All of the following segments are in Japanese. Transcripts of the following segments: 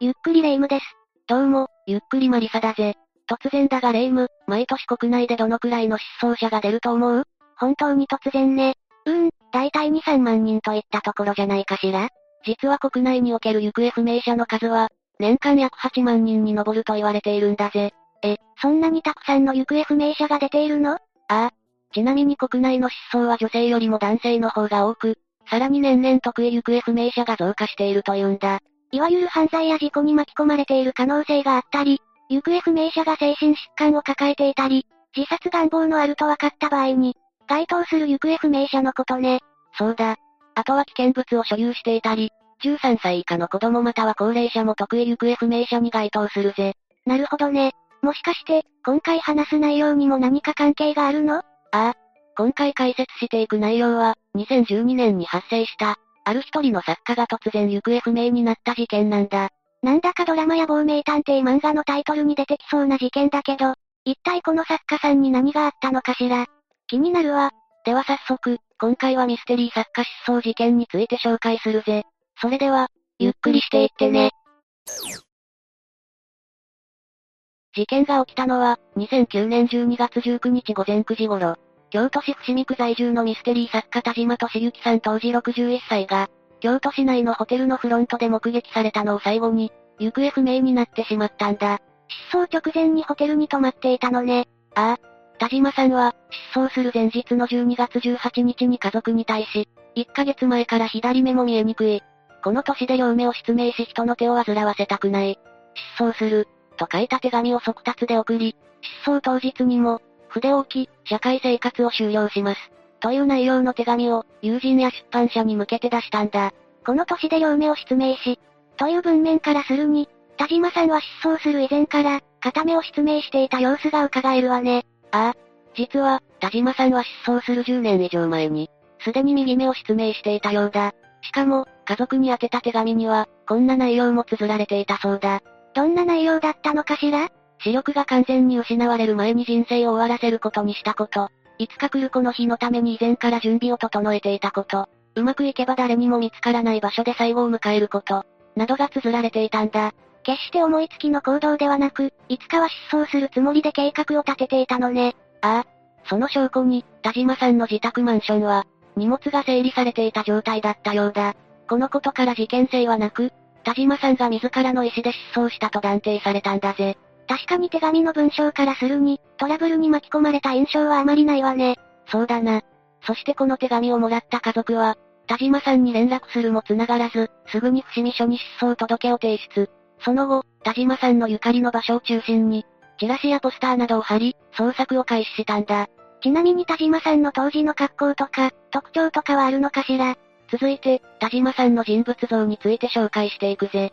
ゆっくりレ夢ムです。どうも、ゆっくりマリサだぜ。突然だがレ夢ム、毎年国内でどのくらいの失踪者が出ると思う？本当に突然ね。うーん、だいたい2、3万人といったところじゃないかしら実は国内における行方不明者の数は、年間約8万人に上ると言われているんだぜ。え、そんなにたくさんの行方不明者が出ているの？ああ。ちなみに国内の失踪は女性よりも男性の方が多く、さらに年々得意行方不明者が増加しているというんだ。いわゆる犯罪や事故に巻き込まれている可能性があったり、行方不明者が精神疾患を抱えていたり、自殺願望のあると分かった場合に、該当する行方不明者のことね。そうだ。あとは危険物を所有していたり、13歳以下の子供または高齢者も得意行方不明者に該当するぜ。なるほどね。もしかして、今回話す内容にも何か関係があるの？ああ。今回解説していく内容は、2012年に発生した、ある一人の作家が突然行方不明になった事件なんだ。なんだかドラマや亡命探偵漫画のタイトルに出てきそうな事件だけど、一体この作家さんに何があったのかしら？気になるわ。では早速、今回はミステリー作家失踪事件について紹介するぜ。それでは、ゆっくりしていってね。事件が起きたのは、2009年12月19日午前9時頃、京都市伏見区在住のミステリー作家田島俊之さん当時61歳が、京都市内のホテルのフロントで目撃されたのを最後に、行方不明になってしまったんだ。失踪直前にホテルに泊まっていたのね。ああ。田島さんは、失踪する前日の12月18日に家族に対し、1ヶ月前から左目も見えにくい。この年で両目を失明し人の手を煩わせたくない。失踪する。と書いた手紙を速達で送り、失踪当日にも、筆を置き、社会生活を終了します。という内容の手紙を、友人や出版社に向けて出したんだ。この年で両目を失明し、という文面からするに、田島さんは失踪する以前から、片目を失明していた様子が伺えるわね。ああ。実は、田島さんは失踪する10年以上前に、すでに右目を失明していたようだ。しかも、家族に宛てた手紙には、こんな内容も綴られていたそうだ。どんな内容だったのかしら？視力が完全に失われる前に人生を終わらせることにしたこと。いつか来るこの日のために以前から準備を整えていたこと。うまくいけば誰にも見つからない場所で最後を迎えること。などが綴られていたんだ。決して思いつきの行動ではなく、いつかは失踪するつもりで計画を立てていたのね。ああ。その証拠に、田島さんの自宅マンションは、荷物が整理されていた状態だったようだ。このことから事件性はなく、田島さんが自らの意思で失踪したと断定されたんだぜ。確かに手紙の文章からするに、トラブルに巻き込まれた印象はあまりないわね。そうだな。そしてこの手紙をもらった家族は、田島さんに連絡するも繋がらず、すぐに伏見署に失踪届を提出。その後、田島さんのゆかりの場所を中心に、チラシやポスターなどを貼り、捜索を開始したんだ。ちなみに田島さんの当時の格好とか、特徴とかはあるのかしら続いて、田島さんの人物像について紹介していくぜ。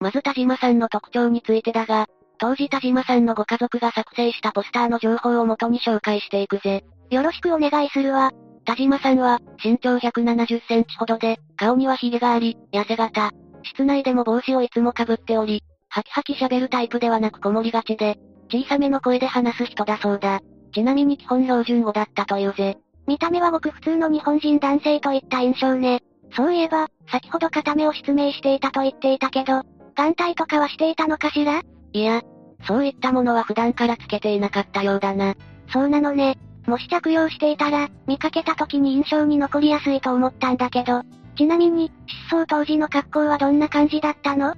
まず田島さんの特徴についてだが、当時田島さんのご家族が作成したポスターの情報をもとに紹介していくぜ。よろしくお願いするわ。田島さんは、身長170センチほどで、顔には髭があり、痩せ型。室内でも帽子をいつも被っており、ハキハキ喋るタイプではなくこもりがちで、小さめの声で話す人だそうだ。ちなみに基本標準語だったというぜ。見た目はごく普通の日本人男性といった印象ね。そういえば、先ほど片目を失明していたと言っていたけど、眼帯とかはしていたのかしら？いや、そういったものは普段からつけていなかったようだな。そうなのね。もし着用していたら、見かけた時に印象に残りやすいと思ったんだけど、ちなみに、失踪当時の格好はどんな感じだったの？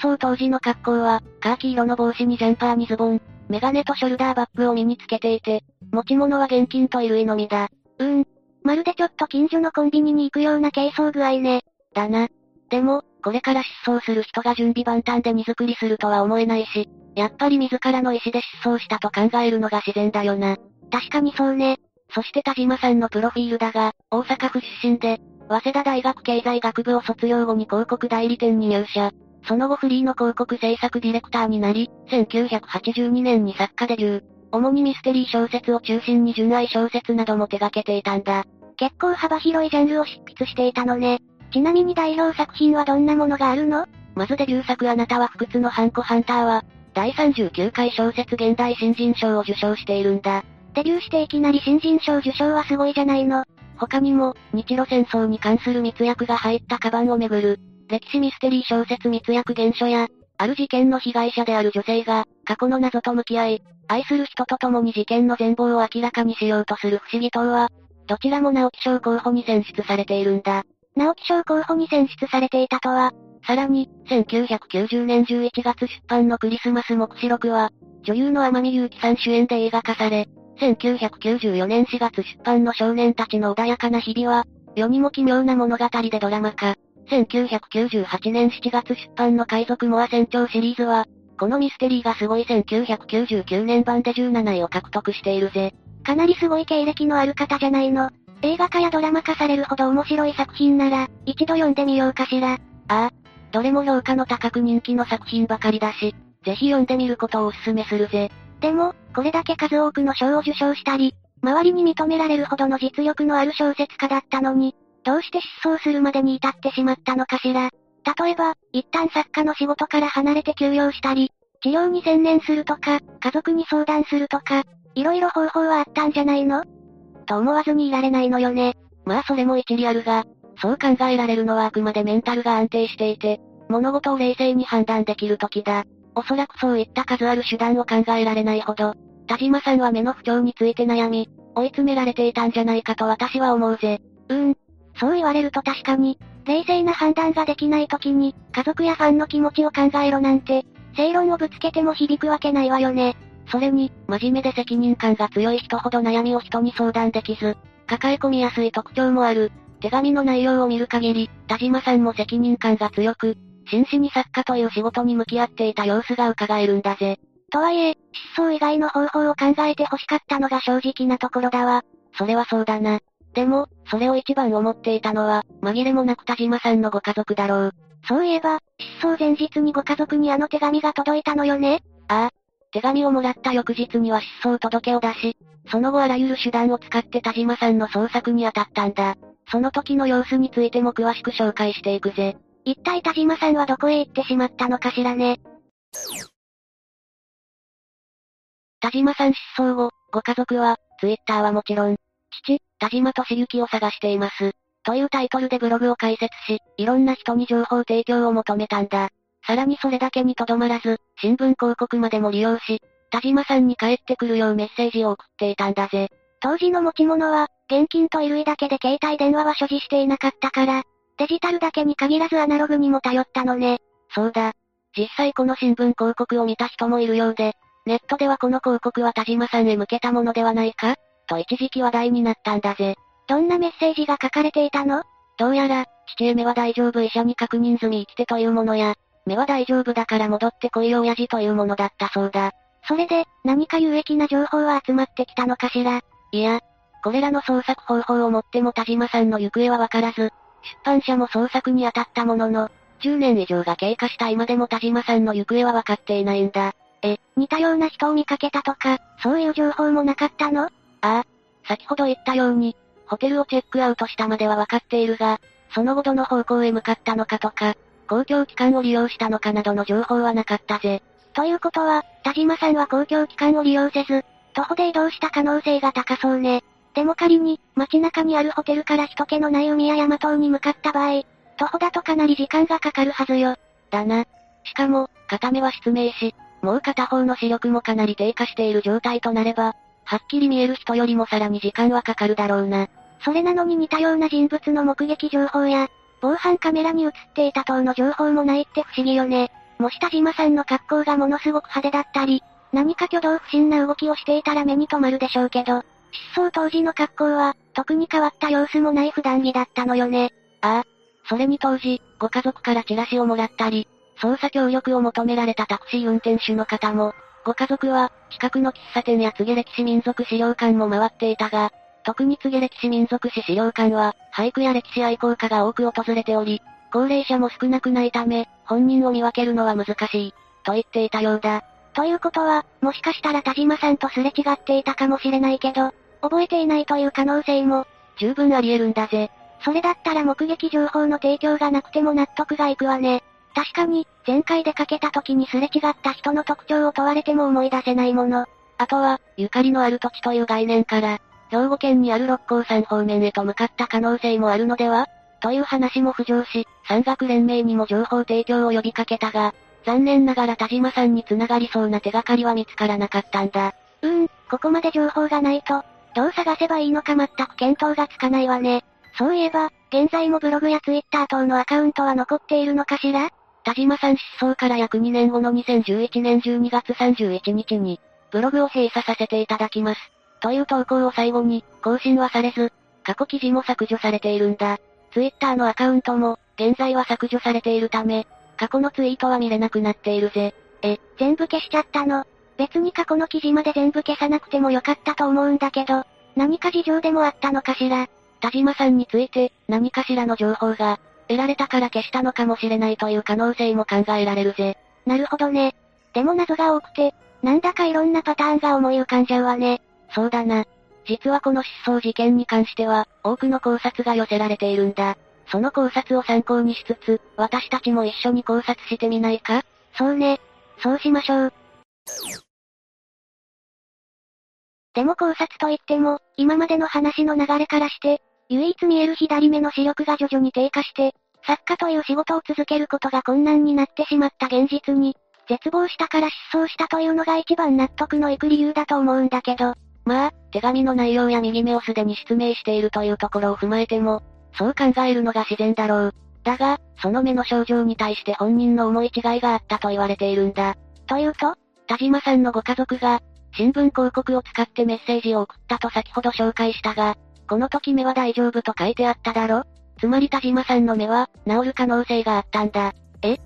失踪当時の格好は、カーキ色の帽子にジャンパーにズボン、メガネとショルダーバッグを身につけていて、持ち物は現金と衣類のみだ。うーん。まるでちょっと近所のコンビニに行くような軽装具合ね。だな。でも、これから失踪する人が準備万端で荷造りするとは思えないし、やっぱり自らの意思で失踪したと考えるのが自然だよな。確かにそうね。そして田島さんのプロフィールだが、大阪府出身で、早稲田大学経済学部を卒業後に広告代理店に入社。その後フリーの広告制作ディレクターになり、1982年に作家デビュー。主にミステリー小説を中心に純愛小説なども手掛けていたんだ。結構幅広いジャンルを執筆していたのね。ちなみに代表作品はどんなものがあるの？まずデビュー作あなたは不屈のハンコハンターは、第39回小説現代新人賞を受賞しているんだ。デビューしていきなり新人賞受賞はすごいじゃないの。他にも、日露戦争に関する密約が入ったカバンをめぐる、歴史ミステリー小説密約原書や、ある事件の被害者である女性が、過去の謎と向き合い、愛する人と共に事件の全貌を明らかにしようとする不思議島は、どちらも直木賞候補に選出されているんだ。直木賞候補に選出されていたとは、さらに、1990年11月出版のクリスマス目視録は、女優の天海祐希さん主演で映画化され、1994年4月出版の少年たちの穏やかな日々は、世にも奇妙な物語でドラマ化。1998年7月出版の海賊モア船長シリーズは、このミステリーがすごい1999年版で17位を獲得しているぜ。かなりすごい経歴のある方じゃないの。映画化やドラマ化されるほど面白い作品なら、一度読んでみようかしら。ああ。どれも評価の高く人気の作品ばかりだし、ぜひ読んでみることをお勧めするぜ。でも、これだけ数多くの賞を受賞したり、周りに認められるほどの実力のある小説家だったのに、どうして失踪するまでに至ってしまったのかしら。例えば、一旦作家の仕事から離れて休養したり、治療に専念するとか、家族に相談するとか、いろいろ方法はあったんじゃないの？と思わずにいられないのよね。まあそれも一理あるが、そう考えられるのはあくまでメンタルが安定していて、物事を冷静に判断できる時だ。おそらくそういった数ある手段を考えられないほど、田島さんは目の不調について悩み、追い詰められていたんじゃないかと私は思うぜ。うーん。そう言われると確かに、冷静な判断ができない時に、家族やファンの気持ちを考えろなんて、正論をぶつけても響くわけないわよね。それに、真面目で責任感が強い人ほど悩みを人に相談できず、抱え込みやすい特徴もある。手紙の内容を見る限り、田島さんも責任感が強く、真摯に作家という仕事に向き合っていた様子が伺えるんだぜ。とはいえ、失踪以外の方法を考えて欲しかったのが正直なところだわ。それはそうだな。でも、それを一番思っていたのは、紛れもなく田島さんのご家族だろう。そういえば、失踪前日にご家族にあの手紙が届いたのよねああ。手紙をもらった翌日には失踪届を出し、その後あらゆる手段を使って田島さんの捜索に当たったんだ。その時の様子についても詳しく紹介していくぜ。一体田島さんはどこへ行ってしまったのかしらね。田島さん失踪後、ご家族は、ツイッターはもちろん、父、田島俊之を探しています。というタイトルでブログを開設し、いろんな人に情報提供を求めたんだ。さらにそれだけにとどまらず、新聞広告までも利用し、田島さんに帰ってくるようメッセージを送っていたんだぜ。当時の持ち物は、現金と衣類だけで携帯電話は所持していなかったから、デジタルだけに限らずアナログにも頼ったのね。そうだ。実際この新聞広告を見た人もいるようで、ネットではこの広告は田島さんへ向けたものではないかと一時期話題になったんだぜ。どんなメッセージが書かれていたの？どうやら、父へ目は大丈夫医者に確認済み生きてというものや、目は大丈夫だから戻ってこいよ親父というものだったそうだ。それで、何か有益な情報は集まってきたのかしら？いや、これらの捜索方法をもっても田島さんの行方はわからず、出版社も捜索に当たったものの、10年以上が経過した今でも田島さんの行方は分かっていないんだ。え、似たような人を見かけたとか、そういう情報もなかったの？ああ。先ほど言ったように、ホテルをチェックアウトしたまでは分かっているが、その後どの方向へ向かったのかとか、公共機関を利用したのかなどの情報はなかったぜ。ということは、田島さんは公共機関を利用せず、徒歩で移動した可能性が高そうね。でも仮に、街中にあるホテルから人気のない海や山島に向かった場合、徒歩だとかなり時間がかかるはずよ。だな。しかも、片目は失明し、もう片方の視力もかなり低下している状態となれば、はっきり見える人よりもさらに時間はかかるだろうな。それなのに似たような人物の目撃情報や、防犯カメラに映っていた等の情報もないって不思議よね。もし田島さんの格好がものすごく派手だったり、何か挙動不審な動きをしていたら目に留まるでしょうけど、失踪当時の格好は、特に変わった様子もない普段着だったのよね。ああ。それに当時、ご家族からチラシをもらったり、捜査協力を求められたタクシー運転手の方も、ご家族は、近くの喫茶店や告げ歴史民族資料館も回っていたが、特に告げ歴史民族史資料館は、俳句や歴史愛好家が多く訪れており、高齢者も少なくないため、本人を見分けるのは難しい、と言っていたようだ。ということは、もしかしたら田島さんとすれ違っていたかもしれないけど、覚えていないという可能性も、十分あり得るんだぜ。それだったら目撃情報の提供がなくても納得がいくわね。確かに、前回出かけた時にすれ違った人の特徴を問われても思い出せないもの。あとは、ゆかりのある土地という概念から、兵庫県にある六甲山方面へと向かった可能性もあるのでは？という話も浮上し、山岳連盟にも情報提供を呼びかけたが、残念ながら田島さんに繋がりそうな手がかりは見つからなかったんだ。うーん、ここまで情報がないと、どう探せばいいのか全く見当がつかないわね。そういえば、現在もブログやツイッター等のアカウントは残っているのかしら？田島さん失踪から約2年後の2011年12月31日に、ブログを閉鎖させていただきます。という投稿を最後に、更新はされず、過去記事も削除されているんだ。ツイッターのアカウントも、現在は削除されているため、過去のツイートは見れなくなっているぜ。え、全部消しちゃったの？別に過去の記事まで全部消さなくてもよかったと思うんだけど、何か事情でもあったのかしら？田島さんについて、何かしらの情報が、得られたから消したのかもしれないという可能性も考えられるぜ。なるほどね。でも謎が多くて、なんだかいろんなパターンが思い浮かんじゃうわね。そうだな。実はこの失踪事件に関しては、多くの考察が寄せられているんだ。その考察を参考にしつつ、私たちも一緒に考察してみないか？そうね。そうしましょう。でも考察といっても、今までの話の流れからして、唯一見える左目の視力が徐々に低下して、作家という仕事を続けることが困難になってしまった現実に、絶望したから失踪したというのが一番納得のいく理由だと思うんだけど、まあ、手紙の内容や右目をすでに失明しているというところを踏まえても、そう考えるのが自然だろう。だが、その目の症状に対して本人の思い違いがあったと言われているんだ。というと田島さんのご家族が、新聞広告を使ってメッセージを送ったと先ほど紹介したが、この時目は大丈夫と書いてあっただろつまり田島さんの目は、治る可能性があったんだ。え？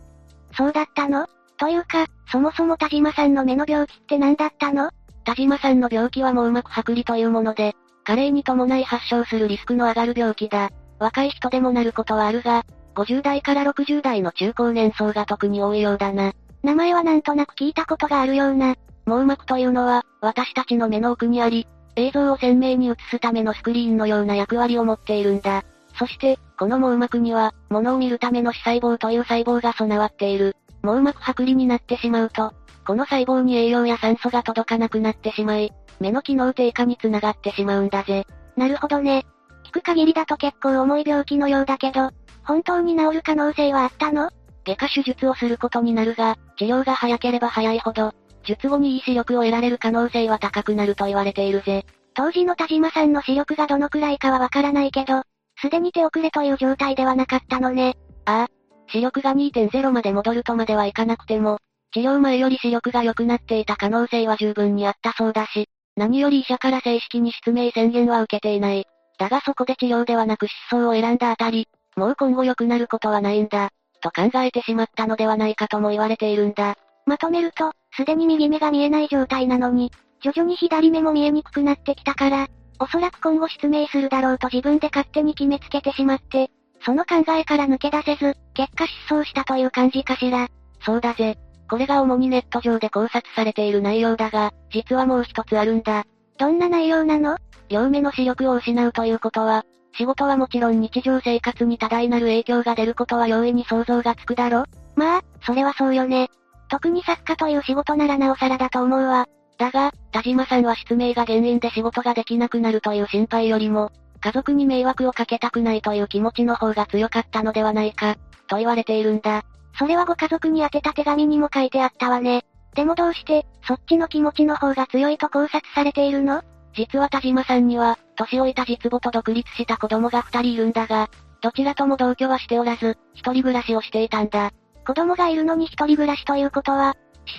そうだったの？というか、そもそも田島さんの目の病気って何だったの？田島さんの病気は網膜剥離というもので、加齢に伴い発症するリスクの上がる病気だ。若い人でもなることはあるが、50代から60代の中高年層が特に多いようだな。名前はなんとなく聞いたことがあるような。網膜というのは、私たちの目の奥にあり、映像を鮮明に映すためのスクリーンのような役割を持っているんだ。そして、この網膜には、物を見るための視細胞という細胞が備わっている。網膜剥離になってしまうと、この細胞に栄養や酸素が届かなくなってしまい、目の機能低下につながってしまうんだぜ。なるほどね。聞く限りだと結構重い病気のようだけど、本当に治る可能性はあったの？外科手術をすることになるが、治療が早ければ早いほど、術後にいい視力を得られる可能性は高くなると言われているぜ。当時の田島さんの視力がどのくらいかはわからないけど、すでに手遅れという状態ではなかったのね。ああ。視力が2.0まで戻るとまではいかなくても、治療前より視力が良くなっていた可能性は十分にあったそうだし、何より医者から正式に失明宣言は受けていない。だがそこで治療ではなく失踪を選んだあたり、もう今後良くなることはないんだ、と考えてしまったのではないかとも言われているんだ。まとめると、すでに右目が見えない状態なのに、徐々に左目も見えにくくなってきたから、おそらく今後失明するだろうと自分で勝手に決めつけてしまって、その考えから抜け出せず、結果失踪したという感じかしら。そうだぜ。これが主にネット上で考察されている内容だが、実はもう一つあるんだ。どんな内容なの？両目の視力を失うということは、仕事はもちろん日常生活に多大なる影響が出ることは容易に想像がつくだろまあ、それはそうよね。特に作家という仕事ならなおさらだと思うわ。だが、田島さんは失明が原因で仕事ができなくなるという心配よりも、家族に迷惑をかけたくないという気持ちの方が強かったのではないか、と言われているんだ。それはご家族に宛てた手紙にも書いてあったわね。でもどうして、そっちの気持ちの方が強いと考察されているの？実は田島さんには、年老いた実母と独立した子供が二人いるんだが、どちらとも同居はしておらず、一人暮らしをしていたんだ。子供がいるのに一人暮らしということは、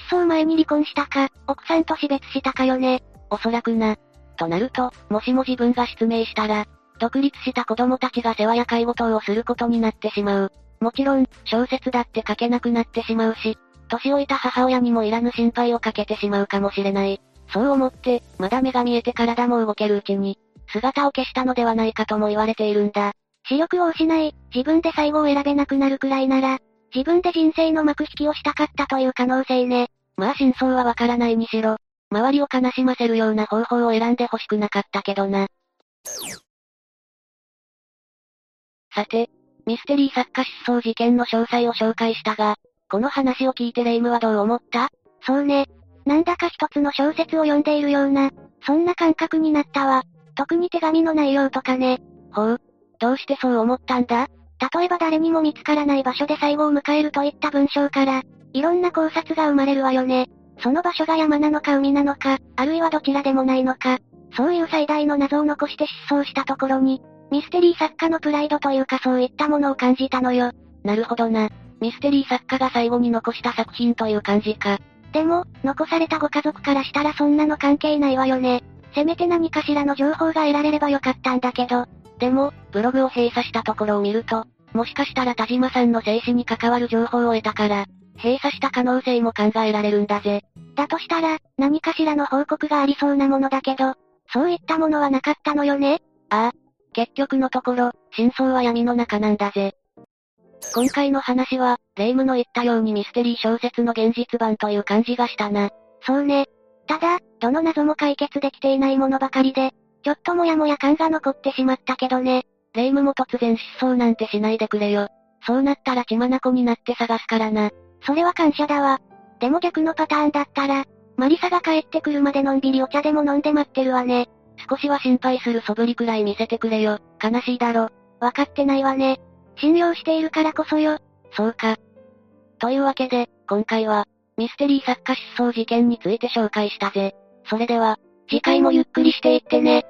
失踪前に離婚したか、奥さんと死別したかよね。おそらくな。となると、もしも自分が失明したら、独立した子供たちが世話や介護等をすることになってしまう。もちろん、小説だって書けなくなってしまうし、年老いた母親にもいらぬ心配をかけてしまうかもしれない。そう思って、まだ目が見えて体も動けるうちに、姿を消したのではないかとも言われているんだ。視力を失い、自分で最後を選べなくなるくらいなら、自分で人生の幕引きをしたかったという可能性ね。まあ真相はわからないにしろ、周りを悲しませるような方法を選んで欲しくなかったけどな。さて、ミステリー作家失踪事件の詳細を紹介したが、この話を聞いてレイムはどう思った？そうね。なんだか一つの小説を読んでいるような、そんな感覚になったわ。特に手紙の内容とかね。ほう。どうしてそう思ったんだ？例えば誰にも見つからない場所で最後を迎えるといった文章から、いろんな考察が生まれるわよね。その場所が山なのか海なのか、あるいはどちらでもないのか、そういう最大の謎を残して失踪したところに、ミステリー作家のプライドというかそういったものを感じたのよ。なるほどな。ミステリー作家が最後に残した作品という感じか。でも、残されたご家族からしたらそんなの関係ないわよね。せめて何かしらの情報が得られればよかったんだけど。でも、ブログを閉鎖したところを見ると、もしかしたら田島さんの生死に関わる情報を得たから、閉鎖した可能性も考えられるんだぜ。だとしたら、何かしらの報告がありそうなものだけど、そういったものはなかったのよね？ああ。結局のところ、真相は闇の中なんだぜ。今回の話は、レイムの言ったようにミステリー小説の現実版という感じがしたな。そうね。ただ、どの謎も解決できていないものばかりで、ちょっともやもや感が残ってしまったけどね。レイムも突然失踪なんてしないでくれよ。そうなったら血眼になって探すからな。それは感謝だわ。でも逆のパターンだったら、マリサが帰ってくるまでのんびりお茶でも飲んで待ってるわね。少しは心配する素振りくらい見せてくれよ。悲しいだろ。わかってないわね。信用しているからこそよ。そうか。というわけで、今回は、ミステリー作家失踪事件について紹介したぜ。それでは、次回もゆっくりしていってね。